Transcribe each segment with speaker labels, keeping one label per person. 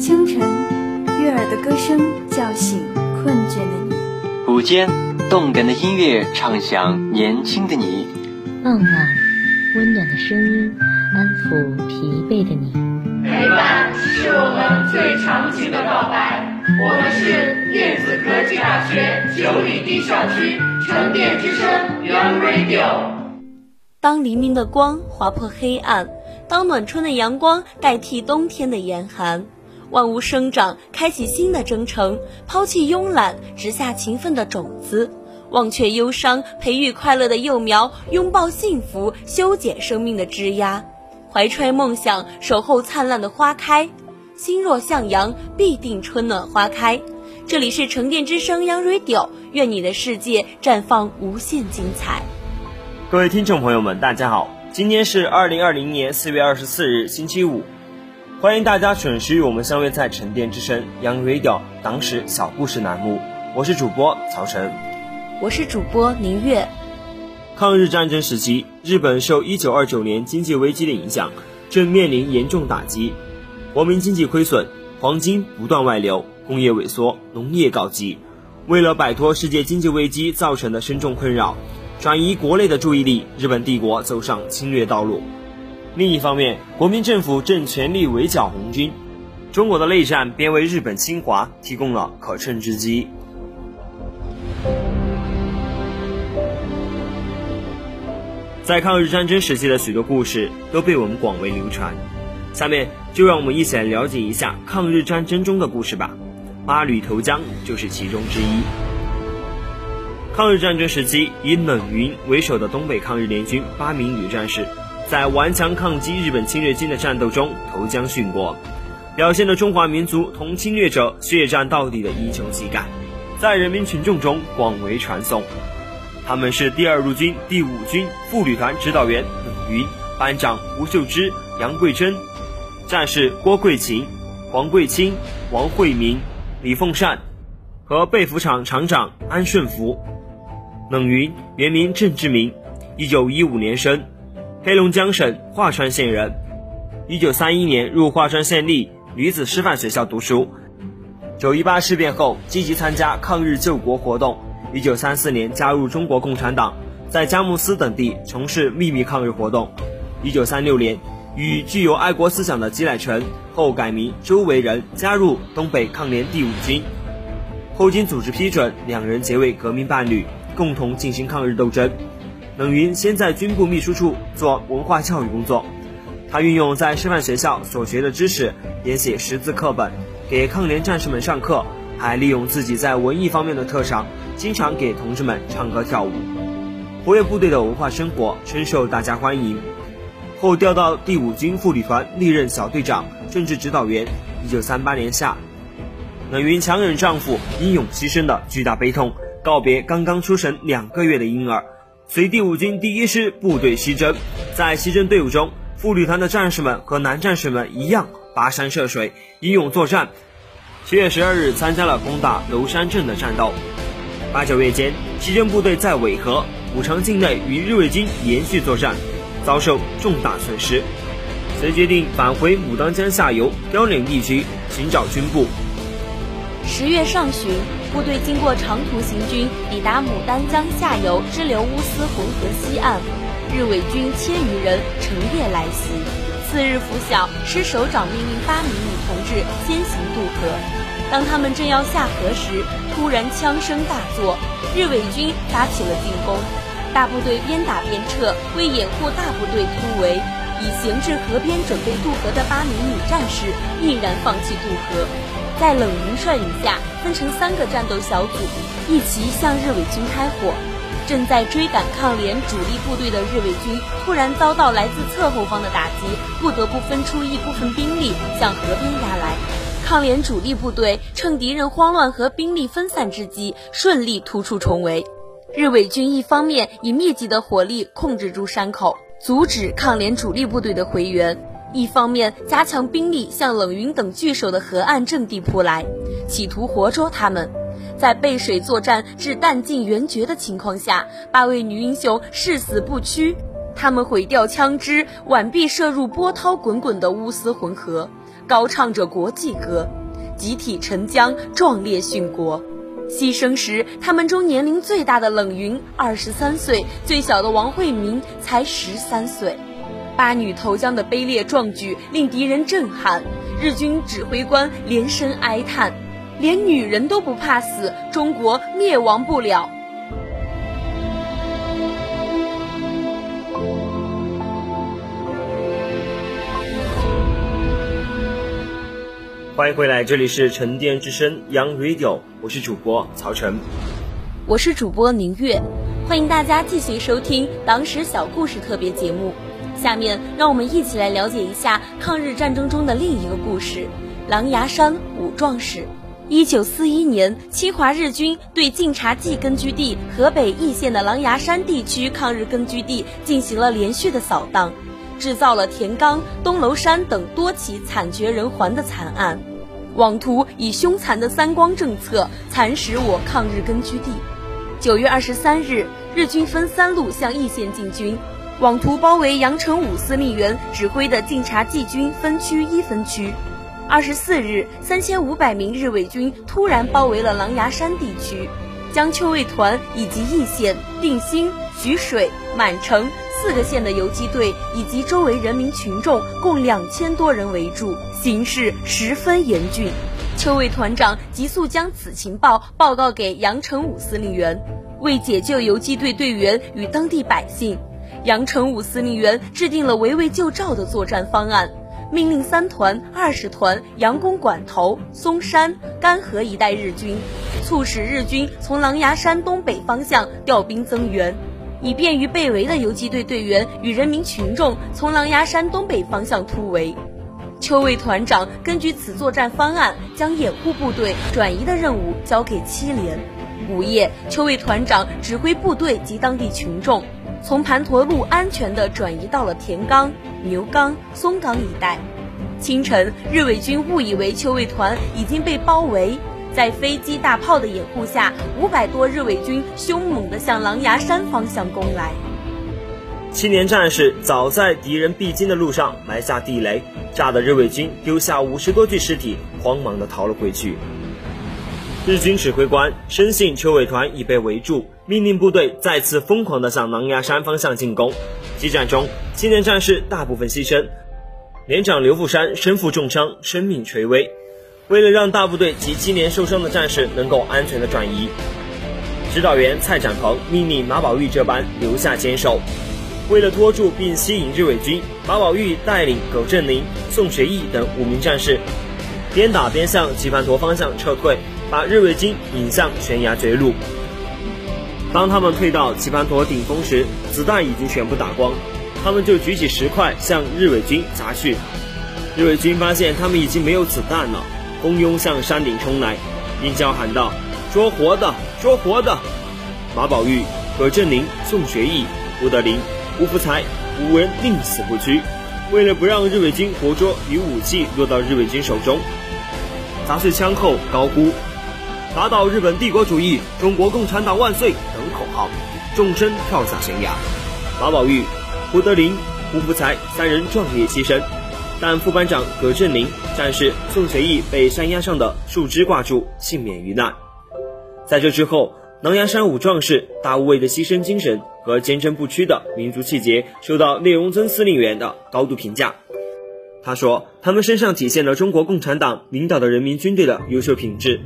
Speaker 1: 清晨，悦耳的歌声叫醒困倦的你；
Speaker 2: 午间，动感的音乐唱响年轻的你；
Speaker 3: 傍晚，温暖的声音安抚疲惫的你。
Speaker 4: 陪伴是我们最长情的告白。我们是电子科技大学九里堤校区沉淀之声 Young Radio。
Speaker 5: 当黎明的光划破黑暗，当暖春的阳光代替冬天的严寒，万物生长，开启新的征程，抛弃慵懒，植下勤奋的种子，忘却忧伤，培育快乐的幼苗，拥抱幸福，修剪生命的枝桠，怀揣梦想，守候灿烂的花开。心若向阳，必定春暖花开。这里是沉淀之声 Young Radio，愿你的世界绽放无限精彩。
Speaker 6: 各位听众朋友们，大家好，今天是二零二零年四月二十四日，星期五，欢迎大家准时与我们相约在沉淀之声 Young Radio 党史小故事栏目，我是主播曹晨，
Speaker 5: 我是主播宁月。
Speaker 6: 抗日战争时期，日本受一九二九年经济危机的影响，正面临严重打击，国民经济亏损，黄金不断外流，工业萎缩，农业告急。为了摆脱世界经济危机造成的深重困扰。转移国内的注意力，日本帝国走上侵略道路。另一方面，国民政府正全力围剿红军，中国的内战便为日本侵华提供了可乘之机。在抗日战争时期的许多故事都被我们广为流传，下面就让我们一起来了解一下抗日战争中的故事吧。八旅投江就是其中之一。抗日战争时期，以冷云为首的东北抗日联军八名女战士，在顽强抗击日本侵略军的战斗中投江殉国，表现了中华民族同侵略者血战到底的英雄气概，在人民群众中广为传颂。他们是第二路军第五军副旅团指导员冷云、班长吴秀芝、杨桂珍，战士郭桂琴、黄桂清、王惠明、李凤善和被服厂厂长安顺福。冷云原名郑志明，一九一五年生，黑龙江省桦川县人。一九三一年入桦川县立女子师范学校读书。九一八事变后，积极参加抗日救国活动。一九三四年加入中国共产党，在佳木斯等地从事秘密抗日活动。一九三六年，与具有爱国思想的吉乃臣（后改名周维仁）加入东北抗联第五军。后经组织批准，两人结为革命伴侣。共同进行抗日斗争。冷云先在军部秘书处做文化教育工作，他运用在师范学校所学的知识，编写识字课本，给抗联战士们上课，还利用自己在文艺方面的特长，经常给同志们唱歌跳舞。活跃部队的文化生活深受大家欢迎。后调到第五军副旅团，历任小队长、政治指导员。一九三八年夏，冷云强忍丈夫英勇牺牲的巨大悲痛。告别刚刚出生两个月的婴儿，随第五军第一师部队西征。在西征队伍中，副旅团的战士们和男战士们一样，跋山涉水，英勇作战。七月十二日，参加了攻打娄山镇的战斗。八九月间，西征部队在尾河、武昌境内与日伪军连续作战，遭受重大损失，遂决定返回牡丹江下游凋零地区寻找军部。
Speaker 5: 十月上旬。部队经过长途行军，抵达牡丹江下游支流乌斯浑河西岸，日伪军千余人乘夜来袭。次日拂晓，师首长命令八名女同志先行渡河。当他们正要下河时，突然枪声大作，日伪军发起了进攻。大部队边打边撤，为掩护大部队突围，已行至河边准备渡河的八名女战士毅然放弃渡河。在冷云率领下，分成三个战斗小组，一齐向日伪军开火。正在追赶抗联主力部队的日伪军，突然遭到来自侧后方的打击，不得不分出一部分兵力向河边压来。抗联主力部队趁敌人慌乱和兵力分散之机，顺利突出重围。日伪军一方面以密集的火力控制住山口，阻止抗联主力部队的回援。一方面加强兵力向冷云等据守的河岸阵地扑来，企图活捉他们。在背水作战至弹尽援绝的情况下，八位女英雄誓死不屈。她们毁掉枪支，挽臂射入波涛滚滚的乌斯浑河，高唱着国际歌，集体沉江，壮烈殉国。牺牲时，他们中年龄最大的冷云二十三岁，最小的王惠明才十三岁。八女投江的卑劣壮举令敌人震撼，日军指挥官连声哀叹：“连女人都不怕死，中国灭亡不了。”
Speaker 6: 欢迎回来，这里是沉淀之声 Young Radio，我是主播曹晨，
Speaker 5: 我是主播宁月，欢迎大家继续收听《党史小故事》特别节目。下面让我们一起来了解一下抗日战争中的另一个故事——狼牙山五壮士。一九四一年，侵华日军对晋察冀根据地河北易县的狼牙山地区抗日根据地进行了连续的扫荡，制造了田冈、东楼山等多起惨绝人寰的惨案。妄图以凶残的三光政策蚕食我抗日根据地。九月二十三日，日军分三路向易县进军，妄图包围杨成武司令员指挥的晋察冀军分区一分区。二十四日，三千五百名日伪军突然包围了狼牙山地区，将邱卫团以及易县、定兴、徐水、满城。四个县的游击队以及周围人民群众共两千多人围住，形势十分严峻。邱卫团长急速将此情报报告给杨成武司令员。为解救游击队队员与当地百姓，杨成武司令员制定了围魏救赵的作战方案，命令三团、二十团佯攻管头、松山、干河一带日军，促使日军从狼牙山东北方向调兵增援。以便于被围的游击队队员与人民群众从狼牙山东北方向突围，邱卫团长根据此作战方案，将掩护部队转移的任务交给七连。午夜，邱卫团长指挥部队及当地群众，从盘陀路安全地转移到了田冈、牛冈、松冈一带。清晨，日伪军误以为邱卫团已经被包围。在飞机、大炮的掩护下，五百多日伪军凶猛地向狼牙山方向攻来。
Speaker 6: 青年战士早在敌人必经的路上埋下地雷，炸得日伪军丢下五十多具尸体，慌忙地逃了回去。日军指挥官深信邱伟团已被围住，命令部队再次疯狂地向狼牙山方向进攻。激战中，青年战士大部分牺牲，连长刘富山身负重伤，生命垂危。为了让大部队及七年受伤的战士能够安全的转移，指导员蔡展鹏命令马宝玉这班留下坚守。为了拖住并吸引日伪军，马宝玉带领葛振林、宋学义等五名战士，边打边向棋盘陀方向撤退，把日伪军引向悬崖绝路。当他们退到棋盘陀顶峰时，子弹已经全部打光，他们就举起石块向日伪军砸去。日伪军发现他们已经没有子弹了。蜂拥向山顶冲来，并叫喊道：“捉活的，捉活的！”马宝玉、葛振林、宋学义、吴德林、吴福才五人宁死不屈。为了不让日伪军活捉与武器落到日伪军手中，砸碎枪后高呼：“打倒日本帝国主义，中国共产党万岁！”等号，纵身跳下悬崖。马宝玉、胡德林、胡福才三人壮烈牺牲。但副班长葛振林、战士宋学义被山崖上的树枝挂住，幸免于难。在这之后，狼牙山五壮士大无畏的牺牲精神和坚贞不屈的民族气节受到聂荣臻司令员的高度评价。他说：“他们身上体现了中国共产党领导的人民军队的优秀品质，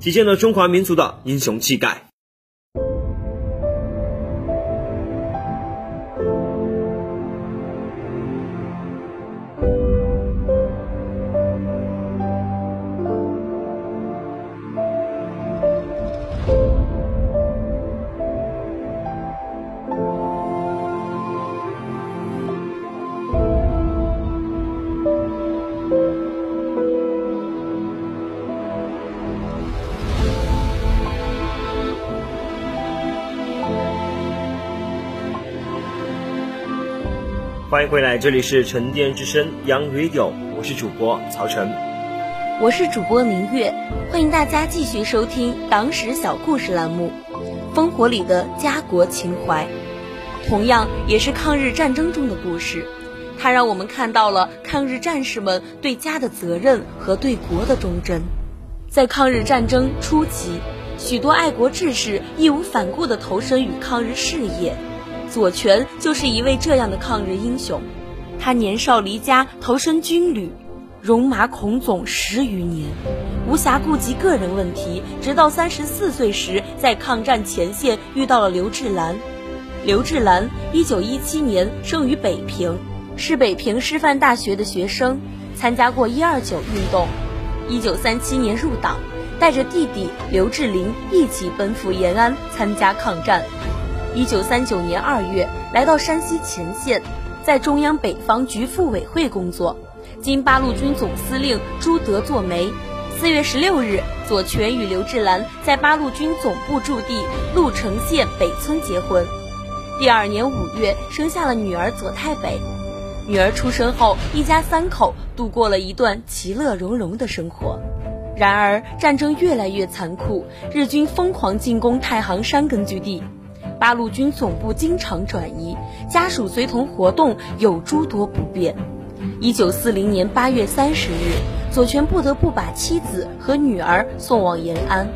Speaker 6: 体现了中华民族的英雄气概。”欢迎回来，这里是沉淀之声 Young Radio，我是主播曹晨，
Speaker 5: 我是主播明月，欢迎大家继续收听《党史小故事》栏目，《烽火里的家国情怀》，同样也是抗日战争中的故事。它让我们看到了抗日战士们对家的责任和对国的忠贞。在抗日战争初期，许多爱国志士义无反顾地投身于抗日事业，左权就是一位这样的抗日英雄。他年少离家，投身军旅，戎马倥偬十余年，无暇顾及个人问题。直到三十四岁时，在抗战前线遇到了刘志兰。刘志兰一九一七年生于北平，是北平师范大学的学生，参加过一二九运动。一九三七年入党，带着弟弟刘志林一起奔赴延安参加抗战。一九三九年二月，来到山西前线，在中央北方局副委会工作，经八路军总司令朱德作媒。四月十六日，左权与刘志兰在八路军总部驻地鹿城县北村结婚。第二年五月，生下了女儿左太北。女儿出生后，一家三口度过了一段其乐融融的生活。然而，战争越来越残酷，日军疯狂进攻太行山根据地，八路军总部经常转移，家属随同活动有诸多不便。一九四零年八月三十日，左权不得不把妻子和女儿送往延安。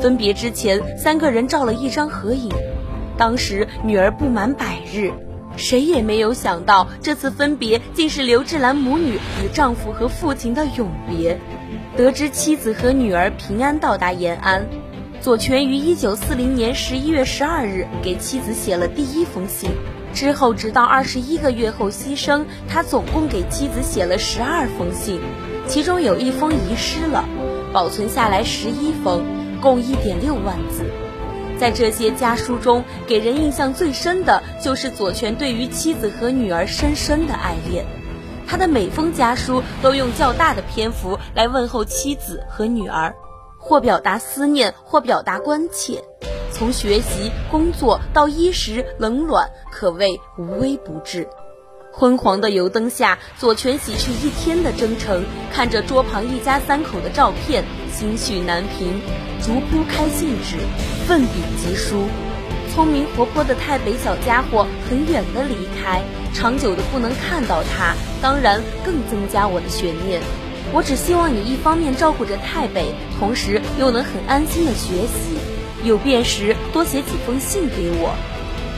Speaker 5: 分别之前，三个人照了一张合影。当时女儿不满百日。谁也没有想到，这次分别竟是刘志兰母女与丈夫和父亲的永别。得知妻子和女儿平安到达延安，左权于一九四零年十一月十二日给妻子写了第一封信。之后，直到二十一个月后牺牲，他总共给妻子写了十二封信，其中有一封遗失了，保存下来十一封，共一点六万字。在这些家书中，给人印象最深的就是左权对于妻子和女儿深深的爱恋。他的每封家书都用较大的篇幅来问候妻子和女儿，或表达思念，或表达关切。从学习、工作到衣食冷暖，可谓无微不至。昏黄的油灯下，左权洗去一天的征程，看着桌旁一家三口的照片，心绪难平，逐铺开信纸，奋笔疾书。聪明活泼的太北小家伙很远的离开，长久的不能看到他，当然更增加我的悬念。我只希望你一方面照顾着太北，同时又能很安心的学习，有便时多写几封信给我。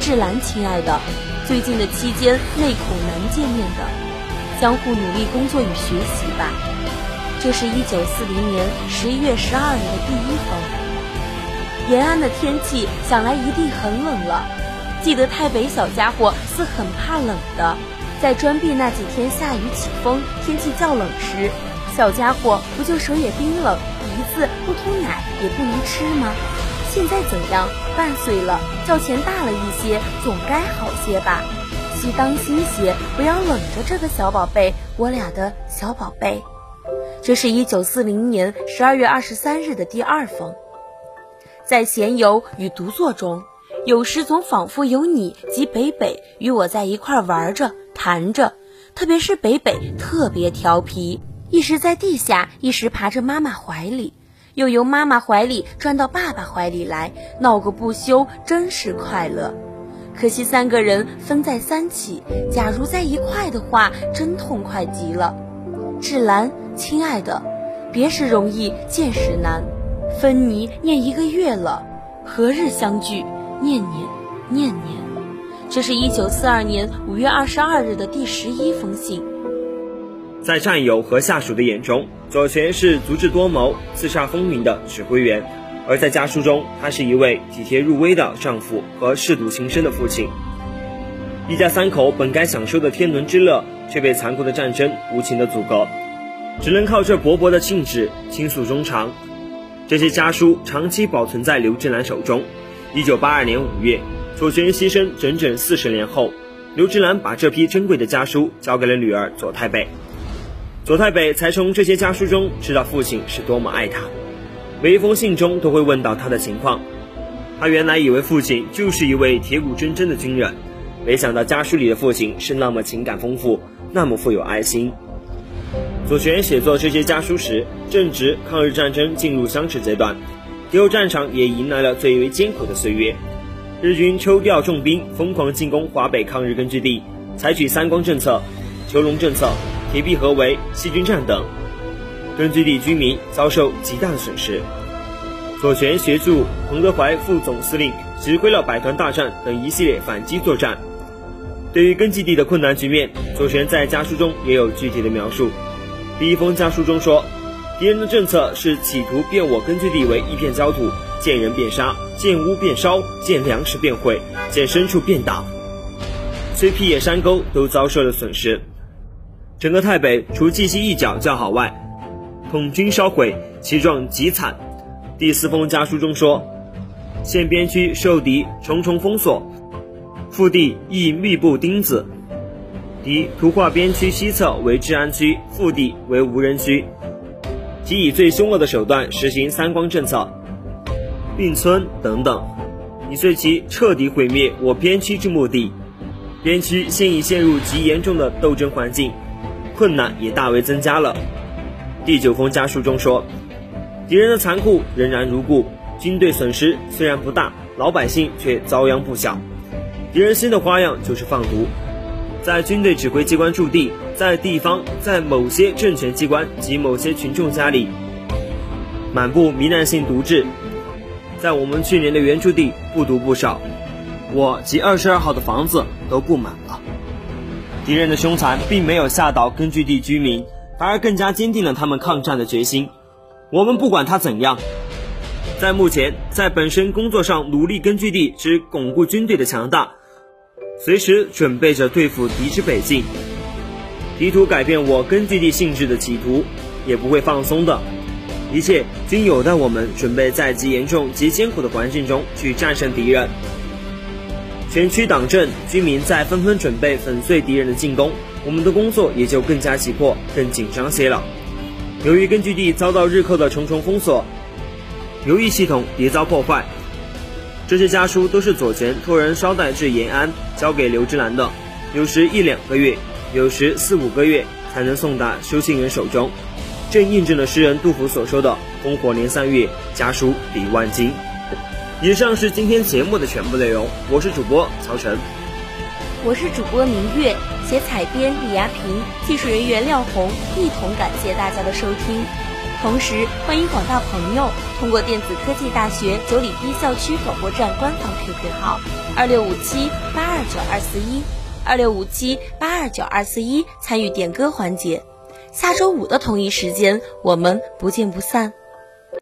Speaker 5: 志兰，亲爱的。最近的期间，内恐难见面的，相互努力工作与学习吧。这是一九四零年十一月十二日的第一封。延安的天气想来一定很冷了。记得太北小家伙是很怕冷的，在专闭那几天下雨起风，天气较冷时，小家伙不就手也冰冷，鼻子不通奶也不能吃吗？现在怎样？半岁了，较前大了一些，总该好些吧。需当心些，不要冷着这个小宝贝，我俩的小宝贝。这是一九四零年十二月二十三日的第二封。在闲游与独坐中，有时总仿佛有你及北北与我在一块玩着、谈着。特别是北北特别调皮，一时在地下，一时爬着妈妈怀里。又由妈妈怀里转到爸爸怀里来，闹个不休，真是快乐。可惜三个人分在三起，假如在一块的话，真痛快极了。志兰，亲爱的，别时容易见时难，分你念一个月了，何日相聚？念念，念念。这是一九四二年五月二十二日的第十一封信。
Speaker 6: 在战友和下属的眼中，左权是足智多谋、叱咤风云的指挥员；而在家书中，他是一位体贴入微的丈夫和舐犊情深的父亲。一家三口本该享受的天伦之乐，却被残酷的战争无情的阻隔，只能靠这薄薄的信纸倾诉衷肠。这些家书长期保存在刘志兰手中。一九八二年五月，左权牺牲整整四十年后，刘志兰把这批珍贵的家书交给了女儿左太北。左太北才从这些家书中知道父亲是多么爱他，每一封信中都会问到他的情况。他原来以为父亲就是一位铁骨铮铮的军人，没想到家书里的父亲是那么情感丰富，那么富有爱心。左权写作这些家书时，正值抗日战争进入相持阶段，敌后战场也迎来了最为艰苦的岁月。日军抽调重兵，疯狂进攻华北抗日根据地，采取三光政策。囚笼政策、铁壁合围、细菌战等，根据地居民遭受极大的损失。左权协助彭德怀副总司令指挥了百团大战等一系列反击作战。对于根据地的困难局面，左权在家书中也有具体的描述。第一封家书中说，敌人的政策是企图变我根据地为一片焦土，见人便杀，见屋便烧，见粮食便毁，见牲畜便打。虽僻野山沟都遭受了损失，整个太北除绩溪一角较好外，统军烧毁，其状极惨。第四封家书中说，县边区受敌重重封锁，腹地亦密布钉子。敌图画边区西侧为治安区，腹地为无人区，即以最凶恶的手段实行三光政策、并村等等，以遂其彻底毁灭我边区之目的。边区现已陷入极严重的斗争环境，困难也大为增加了。第九封家书中说，敌人的残酷仍然如故，军队损失虽然不大，老百姓却遭殃不小。敌人新的花样就是放毒，在军队指挥机关驻地、在地方、在某些政权机关及某些群众家里，满布糜烂性毒质。在我们去年的原驻地，不毒不少。我及二十二号的房子都布满了。敌人的凶残并没有吓倒根据地居民，反而更加坚定了他们抗战的决心。我们不管他怎样，在目前在本身工作上努力根据地之巩固军队的强大，随时准备着对付敌之北进。敌图改变我根据地性质的企图，也不会放松的。一切均有待我们准备在极严重极艰苦的环境中去战胜敌人。全区党政居民在纷纷准备粉碎敌人的进攻，我们的工作也就更加急迫、更紧张些了。由于根据地遭到日寇的重重封锁，邮驿系统也遭破坏，这些家书都是左权托人捎带至延安，交给刘芝兰的，有时一两个月，有时四五个月才能送达收信人手中，正印证了诗人杜甫所说的“烽火连三月，家书抵万金”。以上是今天节目的全部内容，我是主播曹晨，
Speaker 5: 我是主播明月，写采编李亚平，技术人员廖红，一同感谢大家的收听。同时，欢迎广大朋友通过电子科技大学九里堤校区广播站官方 QQ 号二六五七八二九二四一二六五七八二九二四一参与点歌环节。下周五的同一时间，我们不见不散。